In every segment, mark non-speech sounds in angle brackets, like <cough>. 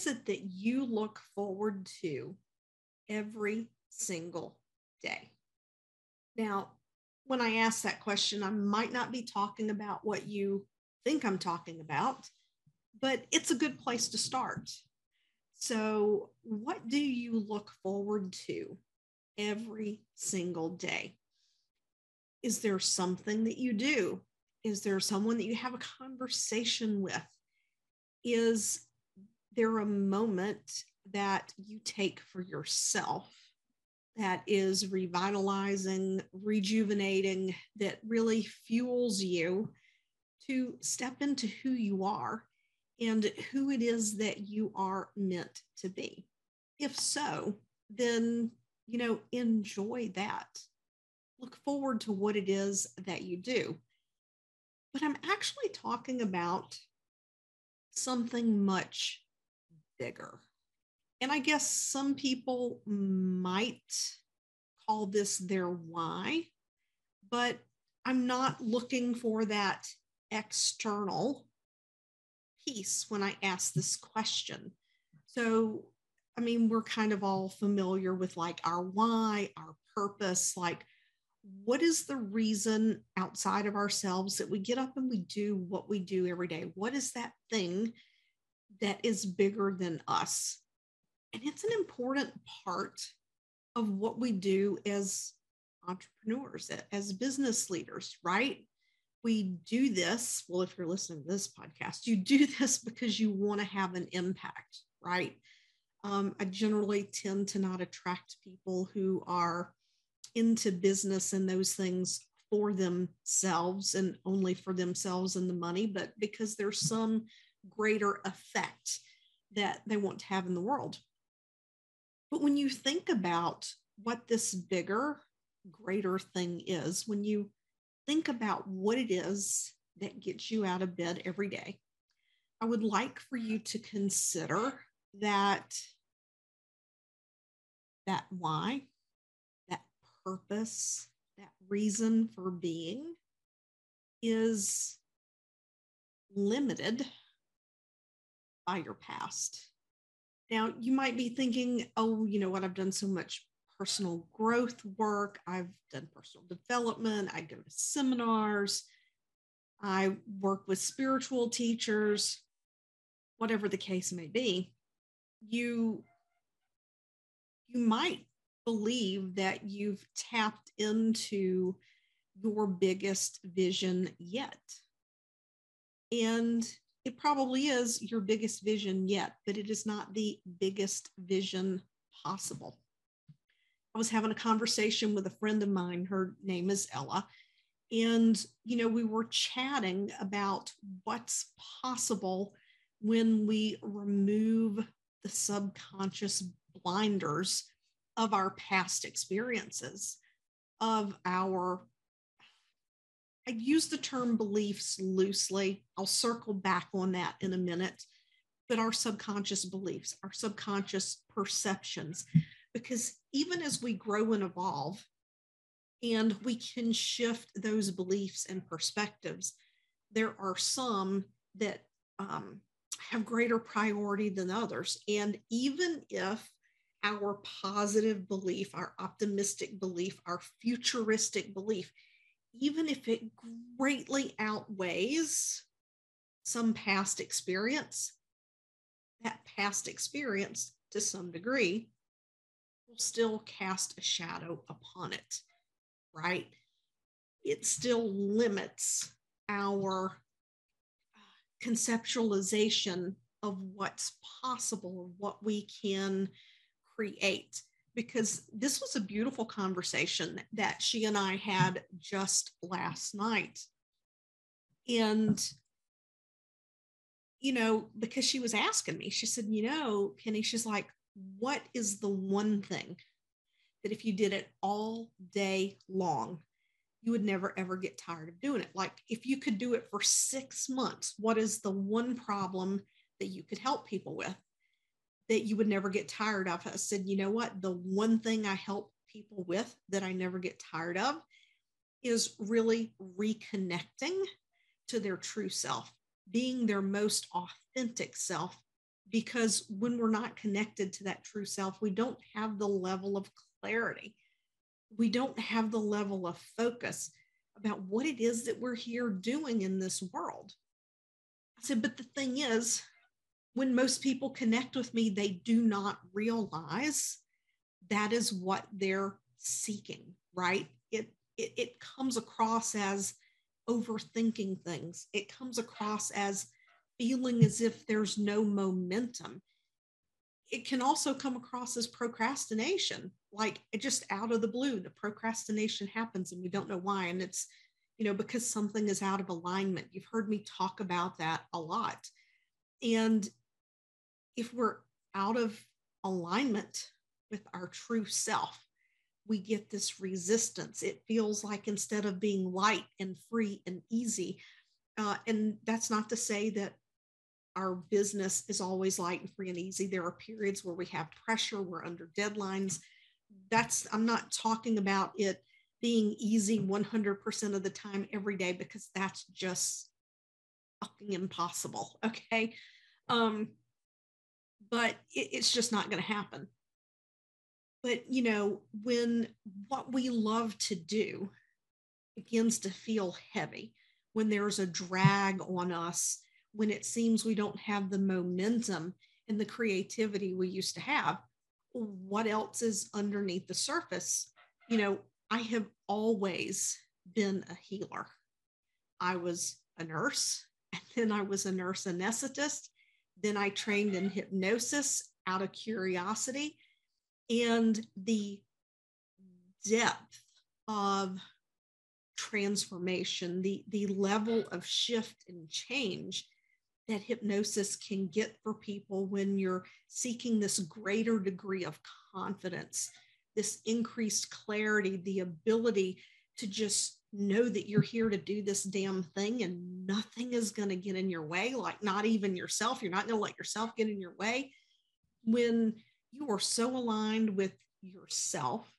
Is it that you look forward to every single day? Now, when I ask that question, I might not be talking about what you think I'm talking about, but it's a good place to start. So, what do you look forward to every single day? Is there something that you do? Is there someone that you have a conversation with? Is there a moment that you take for yourself that is revitalizing, rejuvenating, that really fuels you to step into who you are and who it is that you are meant to be. If so, then, you know, enjoy that. Look forward to what it is that you do. But I'm actually talking about something much bigger. And I guess some people might call this their why, but I'm not looking for that external piece when I ask this question. So, I mean, we're kind of all familiar with like our why, our purpose, like what is the reason outside of ourselves that we get up and we do what we do every day? What is that thing that is bigger than us? And it's an important part of what we do as entrepreneurs, as business leaders, right? we do this. Well, if you're listening to this podcast, you do <laughs> this because you want to have an impact, right? Um, I generally tend to not attract people who are into business and those things for themselves and only for themselves and the money, but because there's some greater effect that they want to have in the world. But when you think about what this bigger, greater thing is, when you think about what it is that gets you out of bed every day. I would like for you to consider that that why, that purpose, that reason for being is limited by your past. Now, you might be thinking, oh, you know what, I've done so much personal growth work. I've done personal development. I go to seminars. I work with spiritual teachers, whatever the case may be. You, you might believe that you've tapped into your biggest vision yet. And it probably is your biggest vision yet, but it is not the biggest vision possible. I was having a conversation with a friend of mine. Her name is Ella. And, you know, we were chatting about what's possible when we remove the subconscious blinders of our past experiences, of our, I use the term beliefs loosely. I'll circle back on that in a minute, but our subconscious beliefs, our subconscious perceptions because even as we grow and evolve, and we can shift those beliefs and perspectives, there are some that um, have greater priority than others. And even if our positive belief, our optimistic belief, our futuristic belief, even if it greatly outweighs some past experience, that past experience to some degree will still cast a shadow upon it, right? It still limits our uh, conceptualization of what's possible, what we can create. Because this was a beautiful conversation that she and I had just last night. And you know, because she was asking me, she said, you know, Penny, she's like, what is the one thing that if you did it all day long, you would never ever get tired of doing it? Like, if you could do it for six months, what is the one problem that you could help people with that you would never get tired of? I said, you know what? The one thing I help people with that I never get tired of is really reconnecting to their true self being their most authentic self because when we're not connected to that true self, we don't have the level of clarity. We don't have the level of focus about what it is that we're here doing in this world. I said, but the thing is, when most people connect with me, they do not realize that is what they're seeking, right? It, it, it comes across as overthinking things. It comes across as feeling as if there's no momentum. It can also come across as procrastination, like just out of the blue, the procrastination happens and we don't know why. And it's, you know, because something is out of alignment. You've heard me talk about that a lot. And if we're out of alignment with our true self, we get this resistance. It feels like instead of being light and free and easy, uh, and that's not to say that our business is always light and free and easy. There are periods where we have pressure, we're under deadlines. That's, I'm not talking about it being easy 100% of the time every day because that's just fucking impossible. <laughs> Okay. Um, but it, it's just not going to happen. But, you know, when what we love to do begins to feel heavy, when there's a drag on us, when it seems we don't have the momentum and the creativity we used to have, what else is underneath the surface? You know, I have always been a healer. I was a nurse, <laughs> and then I was a nurse anesthetist. Then I trained in hypnosis out of curiosity. And the depth of transformation, the, the level of shift and change that hypnosis can get for people when you're seeking this greater degree of confidence, this increased clarity, the ability to just know that you're here to do this damn thing and nothing is going to get in your way, like not even yourself. You're not going to let yourself get in your way. When you are so aligned with yourself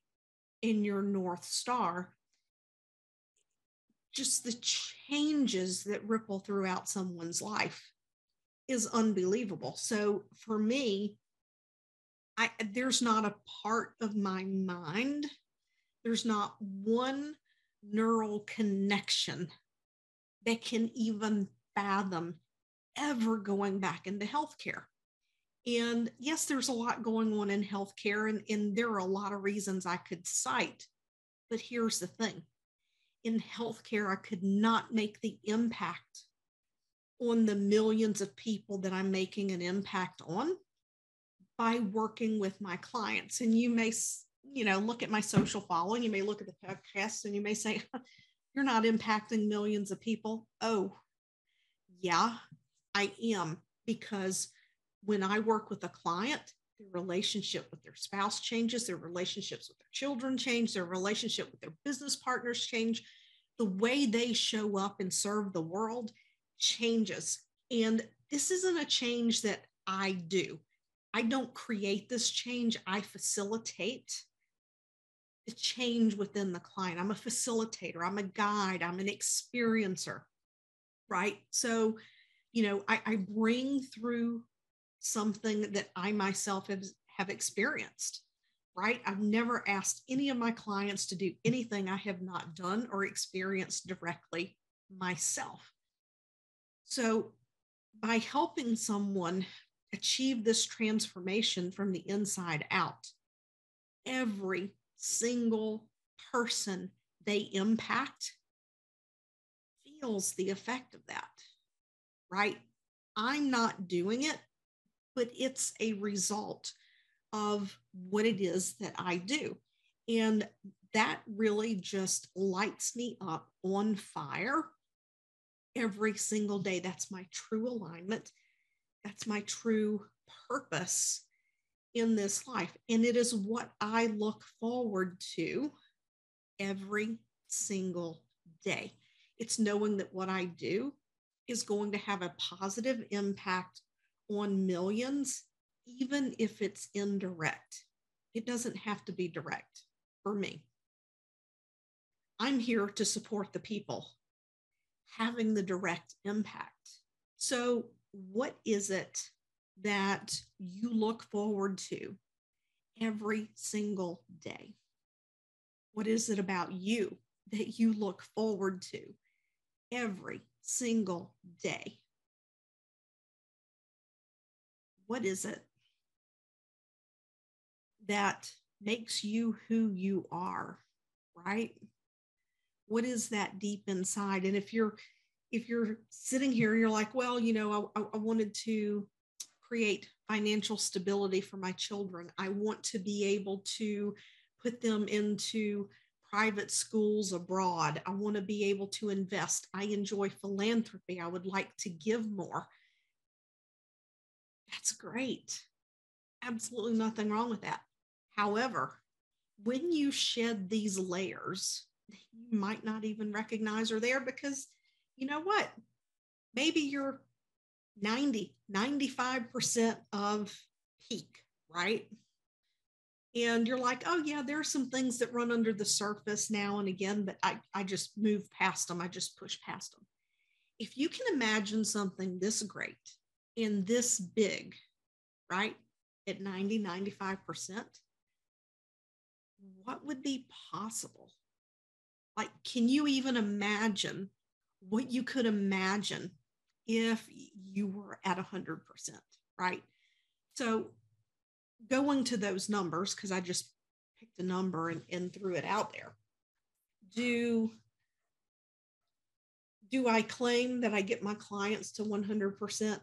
in your North Star, just the changes that ripple throughout someone's life is unbelievable. So for me, I, there's not a part of my mind, there's not one neural connection that can even fathom ever going back into healthcare. And yes, there's a lot going on in healthcare, and, and there are a lot of reasons I could cite. But here's the thing in healthcare, I could not make the impact on the millions of people that I'm making an impact on by working with my clients. And you may, you know, look at my social following, you may look at the podcast, and you may say, <laughs> You're not impacting millions of people. Oh, yeah, I am because when I work with a client, their relationship with their spouse changes, their relationships with their children change, their relationship with their business partners change. The way they show up and serve the world changes. And this isn't a change that I do. I don't create this change, I facilitate change within the client. I'm a facilitator, I'm a guide, I'm an experiencer, right? So, you know, I, I bring through something that I myself have, have experienced, right? I've never asked any of my clients to do anything I have not done or experienced directly myself. So, by helping someone achieve this transformation from the inside out, every single person they impact feels the effect of that, right? I'm not doing it, but it's a result of what it is that I do. And that really just lights me up on fire every single day. That's my true alignment. That's my true purpose in this life. And it is what I look forward to every single day. It's knowing that what I do is going to have a positive impact on millions, even if it's indirect. It doesn't have to be direct for me. I'm here to support the people having the direct impact. So, what is it that you look forward to every single day? What is it about you that you look forward to every single day? What is it that makes you who you are, right? What is that deep inside? And if you're if you're sitting here, you're like, well, you know, I, I wanted to create financial stability for my children. I want to be able to put them into private schools abroad. I want to be able to invest. I enjoy philanthropy. I would like to give more. That's great. Absolutely nothing wrong with that. However, when you shed these layers, you might not even recognize are there because you know what? Maybe you're 90, 95% of peak, right? And you're like, oh, yeah, there are some things that run under the surface now and again, but I, I just move past them. I just push past them. If you can imagine something this great and this big, right, at 90, 95%, what would be possible? Like, can you even imagine what you could imagine if you were at 100%, right? So, going to those numbers, because I just picked a number and, and threw it out there. Do do I claim that I get my clients to 100%?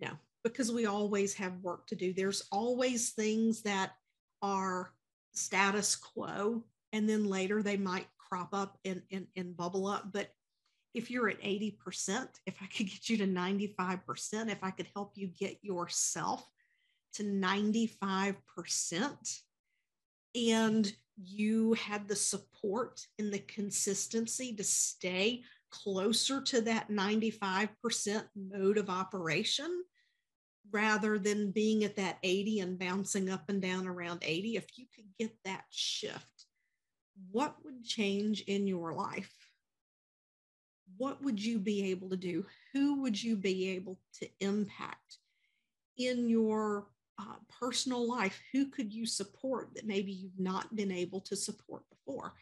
No, because we always have work to do. There's always things that are status quo, and then later they might crop up and, and, and bubble up. But if you're at 80%, if I could get you to 95%, if I could help you get yourself to 95%, and you had the support and the consistency to stay closer to that 95% mode of operation rather than being at that 80 and bouncing up and down around 80 if you could get that shift what would change in your life what would you be able to do? Who would you be able to impact in your uh, personal life? Who could you support that maybe you've not been able to support before?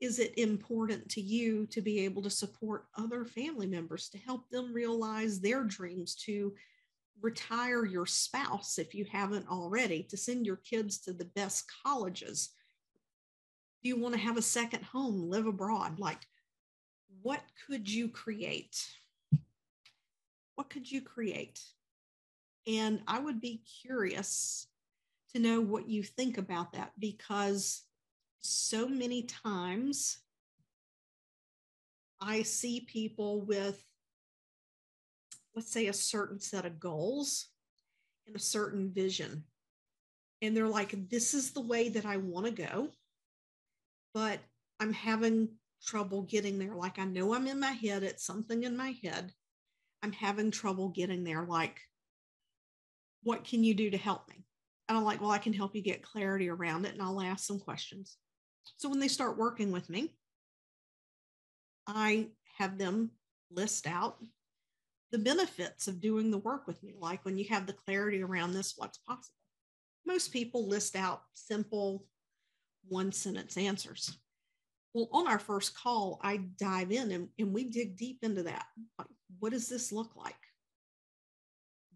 Is it important to you to be able to support other family members to help them realize their dreams, to retire your spouse if you haven't already, to send your kids to the best colleges? Do you want to have a second home, live abroad? Like, what could you create? What could you create? And I would be curious to know what you think about that because so many times I see people with, let's say, a certain set of goals and a certain vision. And they're like, this is the way that I want to go, but I'm having trouble getting there. Like I know I'm in my head, it's something in my head. I'm having trouble getting there. Like, what can you do to help me? And I'm like, well, I can help you get clarity around it and I'll ask some questions. So when they start working with me, I have them list out the benefits of doing the work with me. Like when you have the clarity around this, what's possible. Most people list out simple one sentence answers. Well, on our first call, I dive in and, and we dig deep into that. Like, what does this look like?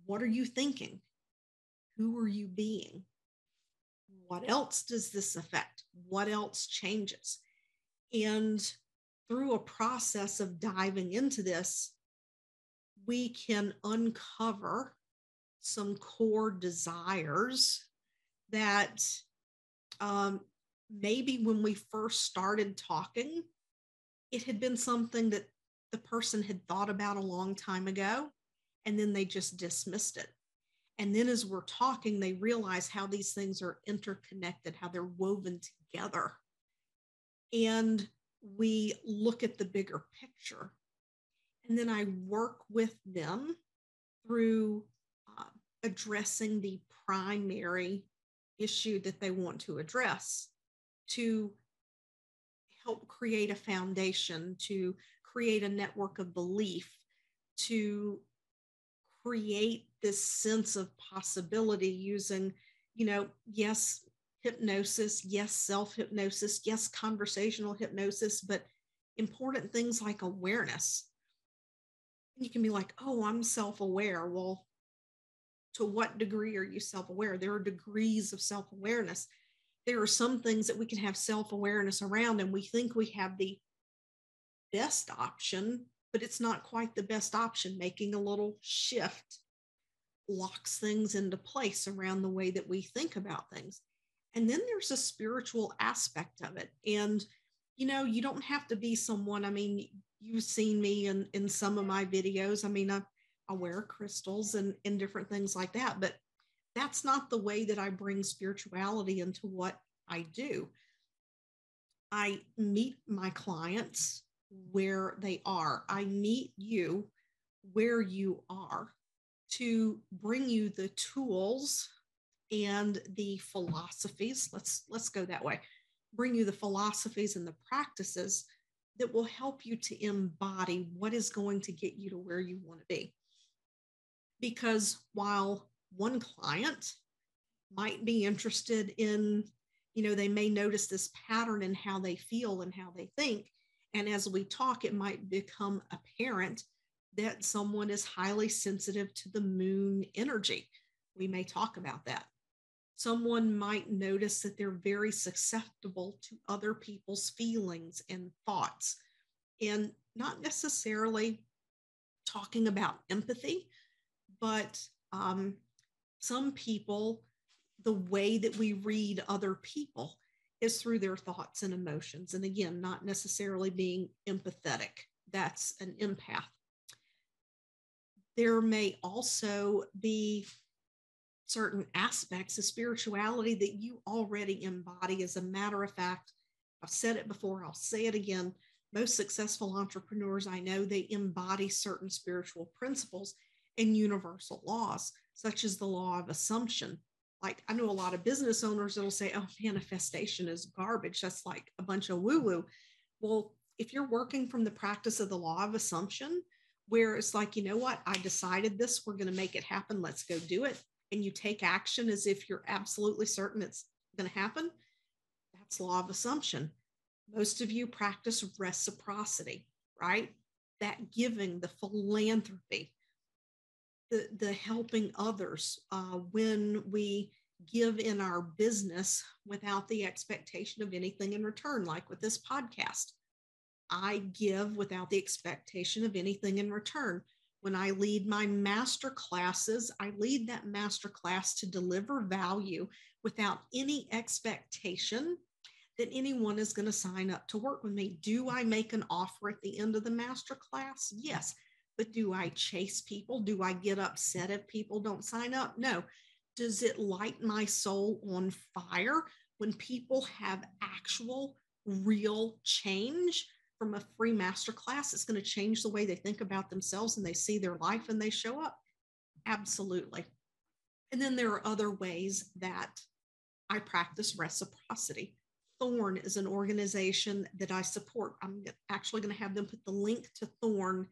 What are you thinking? Who are you being? What else does this affect? What else changes? And through a process of diving into this, we can uncover some core desires that um, maybe when we first started talking, it had been something that the person had thought about a long time ago, and then they just dismissed it. And then as we're talking, they realize how these things are interconnected, how they're woven together. And we look at the bigger picture. And then I work with them through uh, addressing the primary issue that they want to address to help create a foundation, to create a network of belief, to create this sense of possibility using, you know, yes, hypnosis, yes, self hypnosis, yes, conversational hypnosis, but important things like awareness. You can be like, oh, I'm self aware. Well, to what degree are you self aware? There are degrees of self awareness. There are some things that we can have self awareness around, and we think we have the best option, but it's not quite the best option. Making a little shift locks things into place around the way that we think about things. And then there's a spiritual aspect of it. And, you know, you don't have to be someone, I mean, you've seen me in, in some of my videos. I mean, I, I wear crystals and, and different things like that, but that's not the way that I bring spirituality into what I do. I meet my clients where they are. I meet you where you are to bring you the tools and the philosophies let's let's go that way bring you the philosophies and the practices that will help you to embody what is going to get you to where you want to be because while one client might be interested in you know they may notice this pattern in how they feel and how they think. And as we talk it might become apparent that someone is highly sensitive to the moon energy. We may talk about that. Someone might notice that they're very susceptible to other people's feelings and thoughts. And not necessarily talking about empathy but um, some people the way that we read other people is through their thoughts and emotions and again not necessarily being empathetic that's an empath there may also be certain aspects of spirituality that you already embody. As a matter of fact, I've said it before, I'll say it again. Most successful entrepreneurs I know, they embody certain spiritual principles and universal laws, such as the law of assumption. Like I know a lot of business owners that'll say, oh, manifestation is garbage. That's like a bunch of woo woo. Well, if you're working from the practice of the law of assumption, where it's like, you know what, I decided this, we're going to make it happen, let's go do it and you take action as if you're absolutely certain it's going to happen, that's law of assumption. Most of you practice reciprocity, right? That giving, the philanthropy, the, the helping others uh, when we give in our business without the expectation of anything in return, like with this podcast. I give without the expectation of anything in return. When I lead my master classes, I lead that master class to deliver value without any expectation that anyone is going to sign up to work with me. Do I make an offer at the end of the master class? Yes. But do I chase people? Do I get upset if people don't sign up? No. Does it light my soul on fire when people have actual, real change? from a free master class it's going to change the way they think about themselves and they see their life and they show up absolutely and then there are other ways that i practice reciprocity thorn is an organization that i support i'm actually going to have them put the link to thorn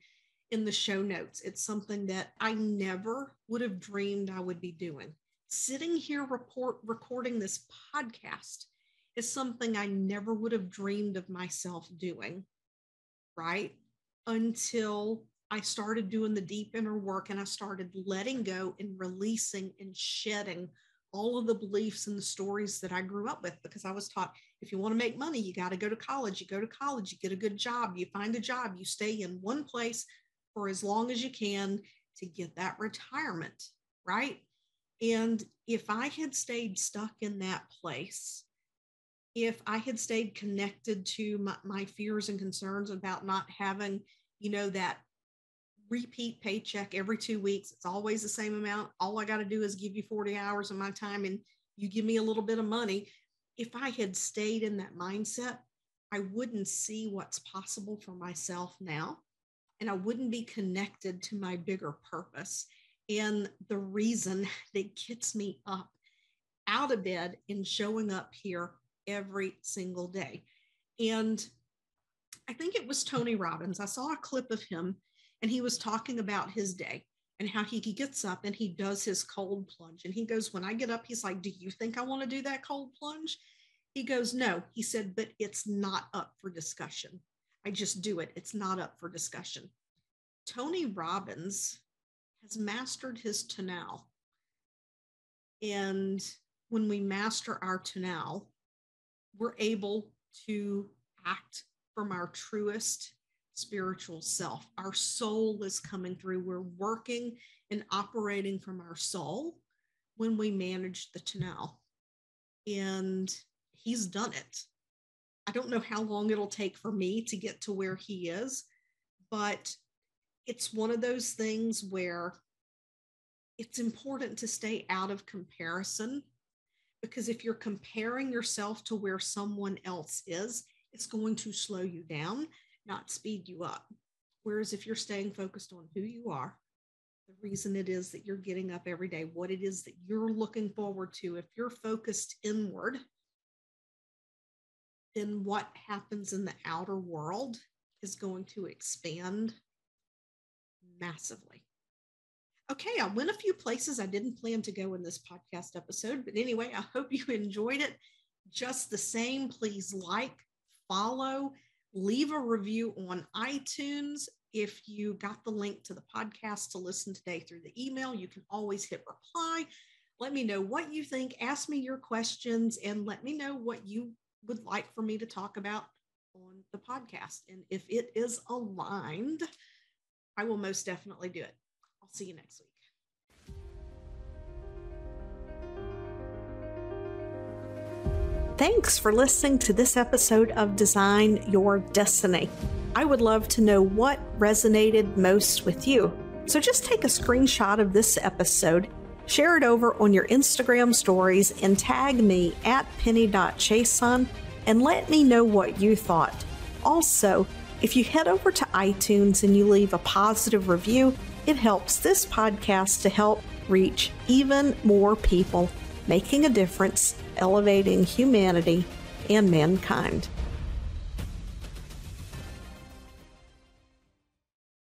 in the show notes it's something that i never would have dreamed i would be doing sitting here report recording this podcast is something I never would have dreamed of myself doing right? Until I started doing the deep inner work and I started letting go and releasing and shedding all of the beliefs and the stories that I grew up with because I was taught if you want to make money, you got to go to college. You go to college, you get a good job, you find a job, you stay in one place for as long as you can to get that retirement, right? And if I had stayed stuck in that place, if I had stayed connected to my, my fears and concerns about not having, you know, that repeat paycheck every two weeks. It's always the same amount. All I got to do is give you 40 hours of my time and you give me a little bit of money. If I had stayed in that mindset, I wouldn't see what's possible for myself now. And I wouldn't be connected to my bigger purpose and the reason <laughs> that gets me up out of bed and showing up here every single day. And I think it was Tony Robbins. I saw a clip of him and he was talking about his day and how he, gets up and he does his cold plunge. And he goes, When I get up, he's like, Do you think I want to do that cold plunge? He goes, No. He said, But it's not up for discussion. I just do it. It's not up for discussion. Tony Robbins has mastered his tonal. And when we master our tonal, we're able to act from our truest spiritual self. Our soul is coming through. We're working and operating from our soul when we manage the tonal. And he's done it. I don't know how long it'll take for me to get to where he is, but it's one of those things where it's important to stay out of comparison because if you're comparing yourself to where someone else is, it's going to slow you down not speed you up. Whereas if you're staying focused on who you are, the reason it is that you're getting up every day, what it is that you're looking forward to, if you're focused inward, then what happens in the outer world is going to expand massively. Okay, I went a few places I didn't plan to go in this podcast episode, but anyway, I hope you enjoyed it. Just the same, please like, follow, leave a review on iTunes. If you got the link to the podcast to listen today through the email, you can always hit reply. Let me know what you think. Ask me your questions and let me know what you would like for me to talk about on the podcast. And if it is aligned, I will most definitely do it. I'll see you next week. Thanks for listening to this episode of Design Your Destiny. I would love to know what resonated most with you. So just take a screenshot of this episode, share it over on your Instagram stories, and tag me at penny.chason and let me know what you thought. Also, if you head over to iTunes and you leave a positive review, it helps this podcast to help reach even more people making a difference, elevating humanity and mankind.